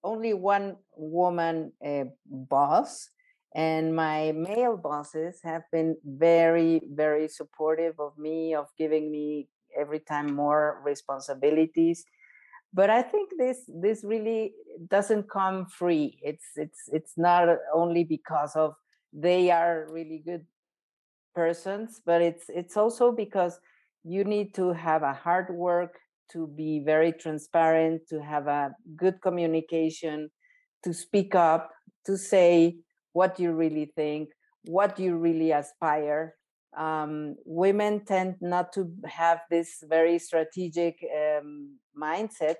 only one woman uh, boss, and my male bosses have been very, very supportive of me, of giving me every time more responsibilities. But i think this this really doesn't come free. It's it's it's not only because of they are really good persons but it's it's also because you need to have a hard work to be very transparent to have a good communication to speak up to say what you really think what you really aspire um, women tend not to have this very strategic um, mindset.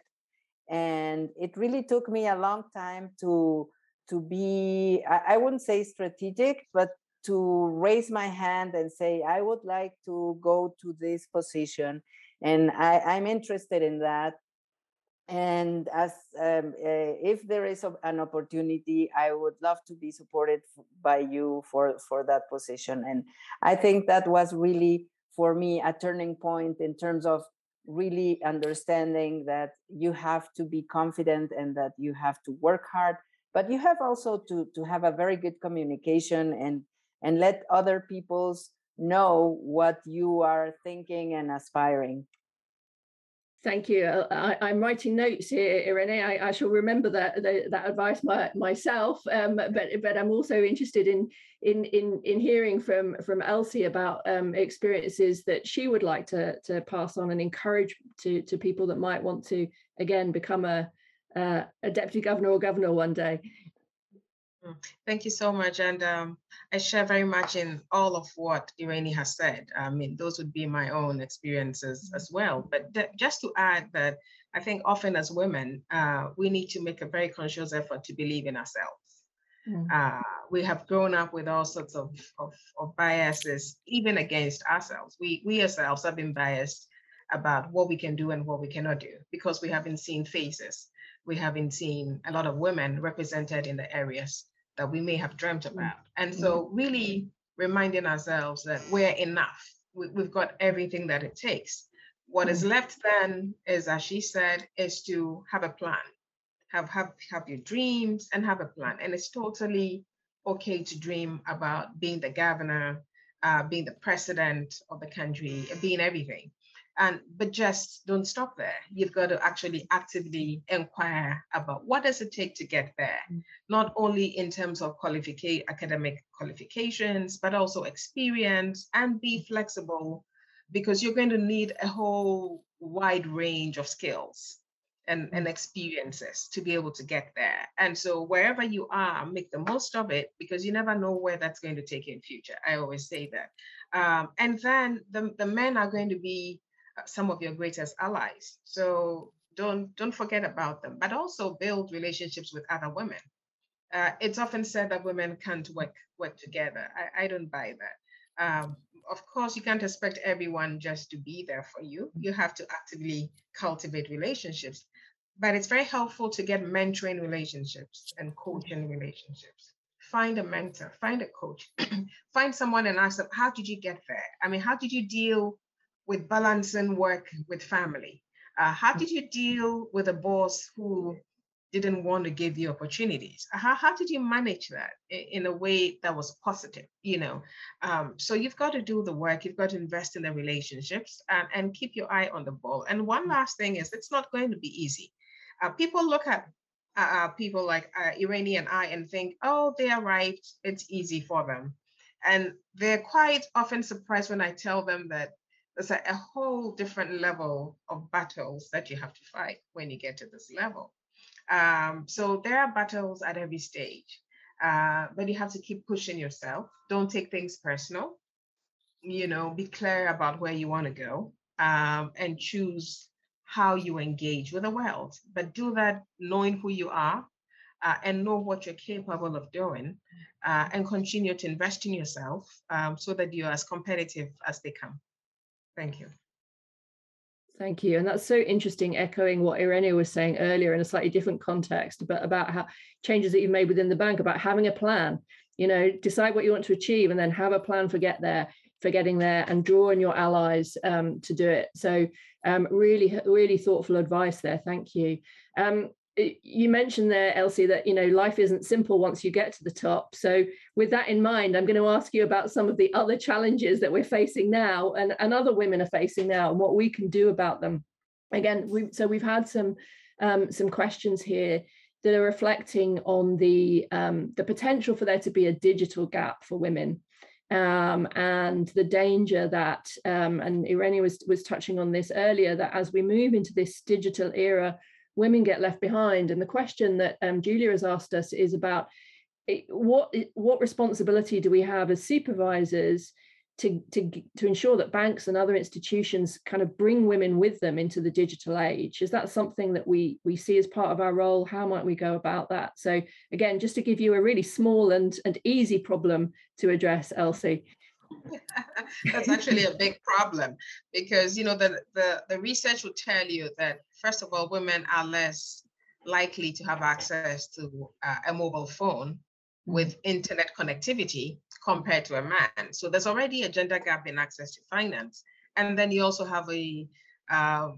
And it really took me a long time to to be I, I, wouldn't say strategic but to raise my hand and say i would like to go to this position. And I, i'm interested in that and as um, uh, if there is a, an opportunity i would love to be supported by you for for that position. And i think that was really for me a turning point in terms of really understanding that you have to be confident and that you have to work hard but you have also to to have a very good communication and and let other people's know what you are thinking and aspiring Thank you. Uh, I, am writing notes here, Irene. I, I shall remember that that, that advice my, myself. Um, but but I'm also interested in in in in hearing from from Elsie about um, experiences that she would like to to pass on and encourage to to people that might want to again become a uh, a deputy governor or governor one day. Mm, thank you so much. And um, I share very much in all of what Irene has said. I mean, those would be my own experiences as well. But th- just to add that I think often as women, uh, we need to make a very conscious effort to believe in ourselves. Mm. Uh, we have grown up with all sorts of, of, of biases, even against ourselves. We, we ourselves have been biased about what we can do and what we cannot do because we haven't seen faces we haven't seen a lot of women represented in the areas that we may have dreamt Mm. about. And so, really reminding ourselves that we're enough. We, we've got everything that it takes. What is left then is, as she said, is to have a plan, have have have your dreams and have a plan. And it's totally okay to dream about being the governor, uh, being the president of the country, being everything. And but just don't stop there. You've got to actually actively inquire about what does it take to get there, mm. not only in terms of qualification, academic qualifications, but also experience and be mm. flexible because you're going to need a whole wide range of skills and, and mm. experiences to be able to get there. And so wherever you are, make the most of it because you never know where that's going to take you in future. I always say that. Um, and then the, the men are going to be some of your greatest allies. So don't don't forget about them, but also build relationships with other women. Uh, it's often said that women can't work work together. I, I don't buy that. Um, of course, you can't expect everyone just to be there for you. You have to actively cultivate relationships. But it's very helpful to get mentoring relationships and coaching relationships. Find a mentor, find a coach, find someone and ask them, how did you get there? I mean, how did you deal with balancing work with family? Uh, how did you deal with a boss who didn't want to give you opportunities? How, how did you manage that in a way that was positive? You know, um, so you've got to do the work. You've got to invest in the relationships and, and keep your eye on the ball. And one last thing is, it's not going to be easy. Uh, people look at uh, people like uh, Irene and I and think, oh, they arrived. It's easy for them, and they're quite often surprised when I tell them that there's a, a whole different level of battles that you have to fight when you get to this level. Um, so there are battles at every stage, uh, but you have to keep pushing yourself. Don't take things personal. You know, be clear about where you want to go um, and choose how you engage with the world. But do that knowing who you are uh, and know what you're capable of doing uh, and continue to invest in yourself um, so that you're as competitive as they come. Thank you. Thank you. And that's so interesting, echoing what Irene was saying earlier in a slightly different context, but about how changes that you've made within the bank, about having a plan, you know, decide what you want to achieve and then have a plan for get there, for getting there and draw on your allies um, to do it. So um, really, really thoughtful advice there. Thank you. Um, you mentioned there, Elsie, that you know life isn't simple once you get to the top. So, with that in mind, I'm going to ask you about some of the other challenges that we're facing now, and, and other women are facing now, and what we can do about them. Again, we, so we've had some um, some questions here that are reflecting on the um, the potential for there to be a digital gap for women. Um, and the danger that, um, and Irene was was touching on this earlier, that as we move into this digital era, women get left behind. And the question that um, Julia has asked us is about what what responsibility do we have as supervisors to, to, to ensure that banks and other institutions kind of bring women with them into the digital age? Is that something that we we see as part of our role? How might we go about that? So again, just to give you a really small and, and easy problem to address, Elsie. That's actually a big problem because you know the, the the research will tell you that first of all, women are less likely to have access to uh, a mobile phone with internet connectivity compared to a man. So there's already a gender gap in access to finance, and then you also have a uh,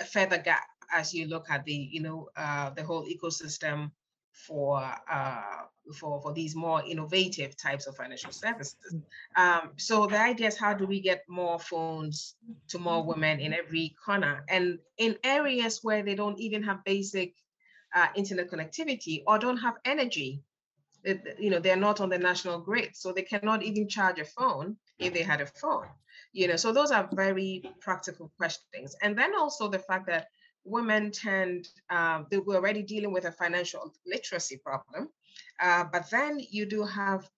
a further gap as you look at the you know uh, the whole ecosystem for uh, for for these more innovative types of financial services. Um, so the idea is how do we get more phones to more women in every corner and in areas where they don't even have basic uh, internet connectivity or don't have energy. It, you know they're not on the national grid, so they cannot even charge a phone if they had a phone. You know, so those are very practical questions. And then also the fact that women tend um, they were already dealing with a financial literacy problem uh, but then you do have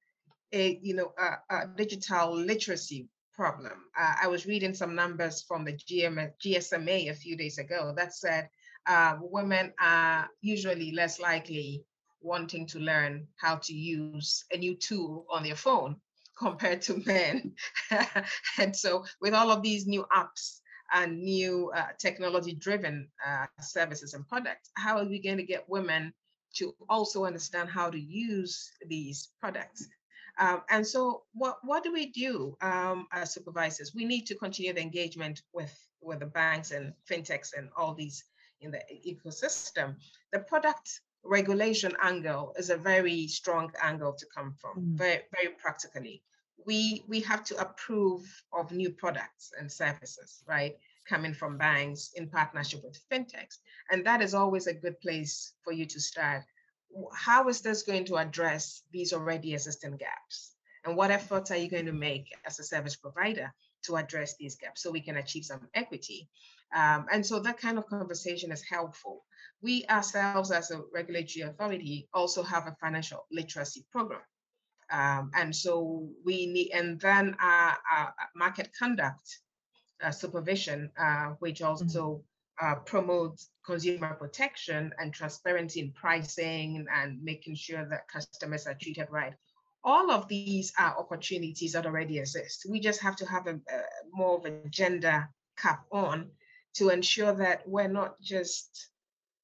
a you know a, a digital literacy problem. Uh, i was reading some numbers from the GM, gsma a few days ago that said uh, women are usually less likely wanting to learn how to use a new tool on their phone compared to men. And so with all of these new apps and new uh, technology-driven uh, services and products, how are we going to get women to also understand how to use these products? Um, and so what, what do we do um, as supervisors? We need to continue the engagement with, with the banks and fintechs and all these in the ecosystem. The product regulation angle is a very strong angle to come from, mm. very, very practically. We, we have to approve of new products and services, right? Coming from banks in partnership with fintechs. And that is always a good place for you to start how is this going to address these already existing gaps? And what efforts are you going to make as a service provider to address these gaps so we can achieve some equity? Um, and so that kind of conversation is helpful. We ourselves, as a regulatory authority, also have a financial literacy program. Um, and so we need, and then our, our market conduct uh, supervision, uh, which mm-hmm. also uh, promote consumer protection and transparency in pricing and making sure that customers are treated right. All of these are opportunities that already exist. We just have to have a, a more of a gender cap on to ensure that we're not just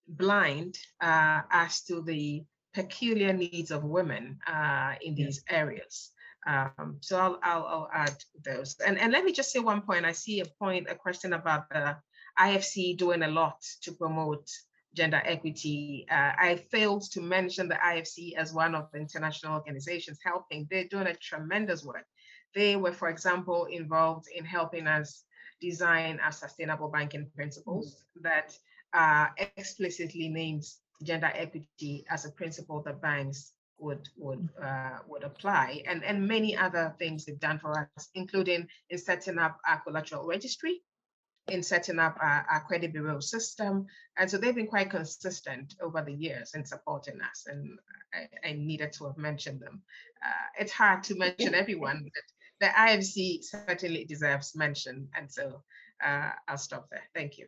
blind uh, as to the peculiar needs of women uh, in these areas. Um, so I'll, I'll, I'll, add those. And, and let me just say one point. I see a point, a question about the IFC doing a lot to promote gender equity. Uh, I failed to mention the IFC as one of the international organizations helping. They're doing a tremendous work. They were, for example, involved in helping us design our sustainable banking principles mm-hmm. that uh, explicitly names gender equity as a principle that banks would would uh, would apply, and and many other things they've done for us, including in setting up our collateral registry, in setting up our, our, credit bureau system. And so they've been quite consistent over the years in supporting us. And I, I needed to have mentioned them. Uh, it's hard to mention everyone, but the IFC certainly deserves mention. And so uh, I'll stop there. Thank you.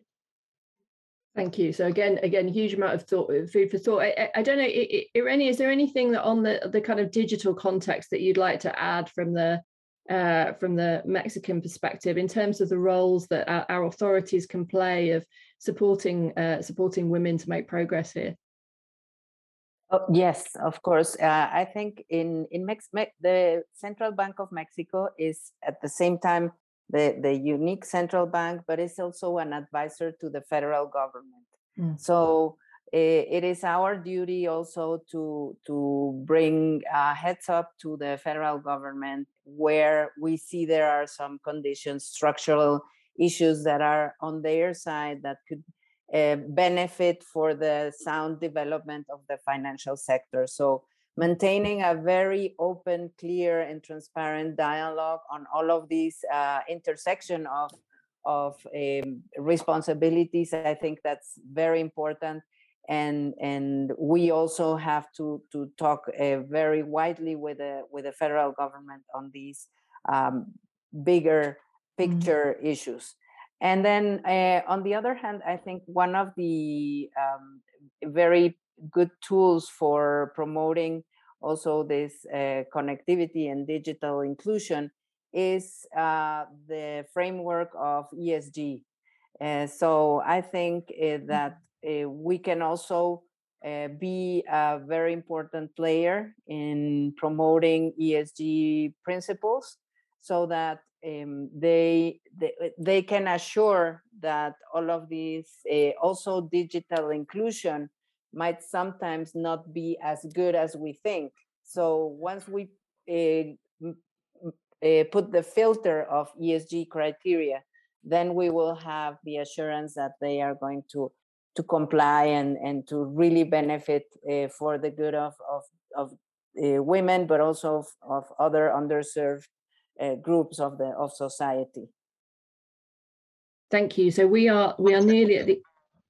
Thank you. So again, again, huge amount of thought, food for thought. I, I don't know, Irene, is there anything that on the the kind of digital context that you'd like to add from the uh, from the Mexican perspective in terms of the roles that our, our authorities can play of supporting uh, supporting women to make progress here? Oh, yes, of course. Uh, I think in in Mex- Me- the Central Bank of Mexico is at the same time the the unique central bank, but it's also an advisor to the federal government. Mm. So Eh, it is our duty also to to bring a heads up to the federal government where we see there are some conditions structural issues that are on their side that could uh, benefit for the sound development of the financial sector so maintaining a very open clear and transparent dialogue on all of these uh, intersection of of um, responsibilities i think that's very important and and we also have to to talk uh, very widely with the with the federal government on these um, bigger mm-hmm. picture mm-hmm. issues and then uh, on the other hand i think one of the um, very good tools for promoting also this uh, connectivity and digital inclusion is uh, the framework of esg uh, so i think uh, that uh, we can also uh, be a very important player in promoting ESG principles so that um, they, they, they can assure that all of these uh, also digital inclusion might sometimes not be as good as we think so once we uh, uh, put the filter of esg criteria then we will have the assurance that they are going to to comply and, and to really benefit uh, for the good of, of, of uh, women, but also of, of other underserved uh, groups of the of society. Thank you. So we are we are nearly at the.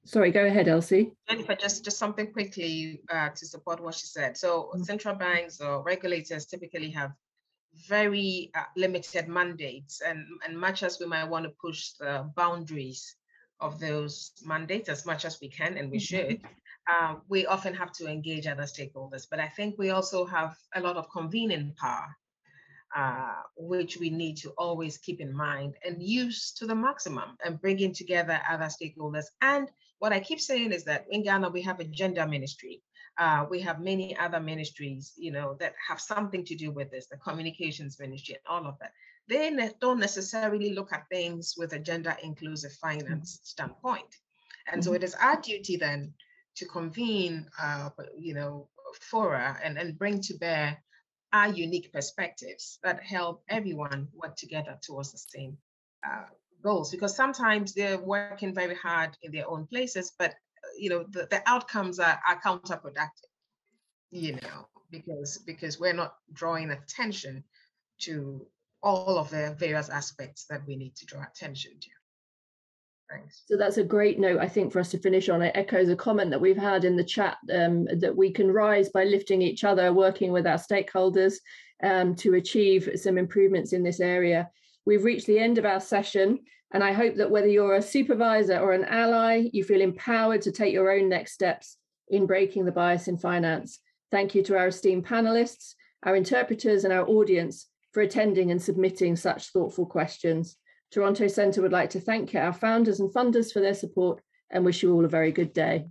Sorry, go ahead, Elsie. Jennifer, just just something quickly uh, to support what she said. So mm-hmm. central banks or regulators typically have very uh, limited mandates, and and much as we might want to push the boundaries of those mandates as much as we can, and we mm-hmm. should. Uh, we often have to engage other stakeholders, but I think we also have a lot of convening power. uh, which we need to always keep in mind and use to the maximum and bringing together other stakeholders. And what I keep saying is that in Ghana, we have a gender ministry. Uh, we have many other ministries, you know, that have something to do with this, the communications ministry and all of that. They ne don't necessarily look at things with a gender inclusive finance mm-hmm. standpoint. And so it is our duty then to convene, uh, you know, fora and, and bring to bear our unique perspectives that help everyone work together towards the same uh, goals. Because sometimes they're working very hard in their own places, but you know the, the outcomes are, are counterproductive. You know, because because we're not drawing attention to all of the various aspects that we need to draw attention to. Thanks. So that's a great note, I think, for us to finish on. It echoes a comment that we've had in the chat um, that we can rise by lifting each other, working with our stakeholders um, to achieve some improvements in this area. We've reached the end of our session, and I hope that whether you're a supervisor or an ally, you feel empowered to take your own next steps in breaking the bias in finance. Thank you to our esteemed panelists, our interpreters, and our audience for attending and submitting such thoughtful questions. Toronto Centre would like to thank our founders and funders for their support and wish you all a very good day.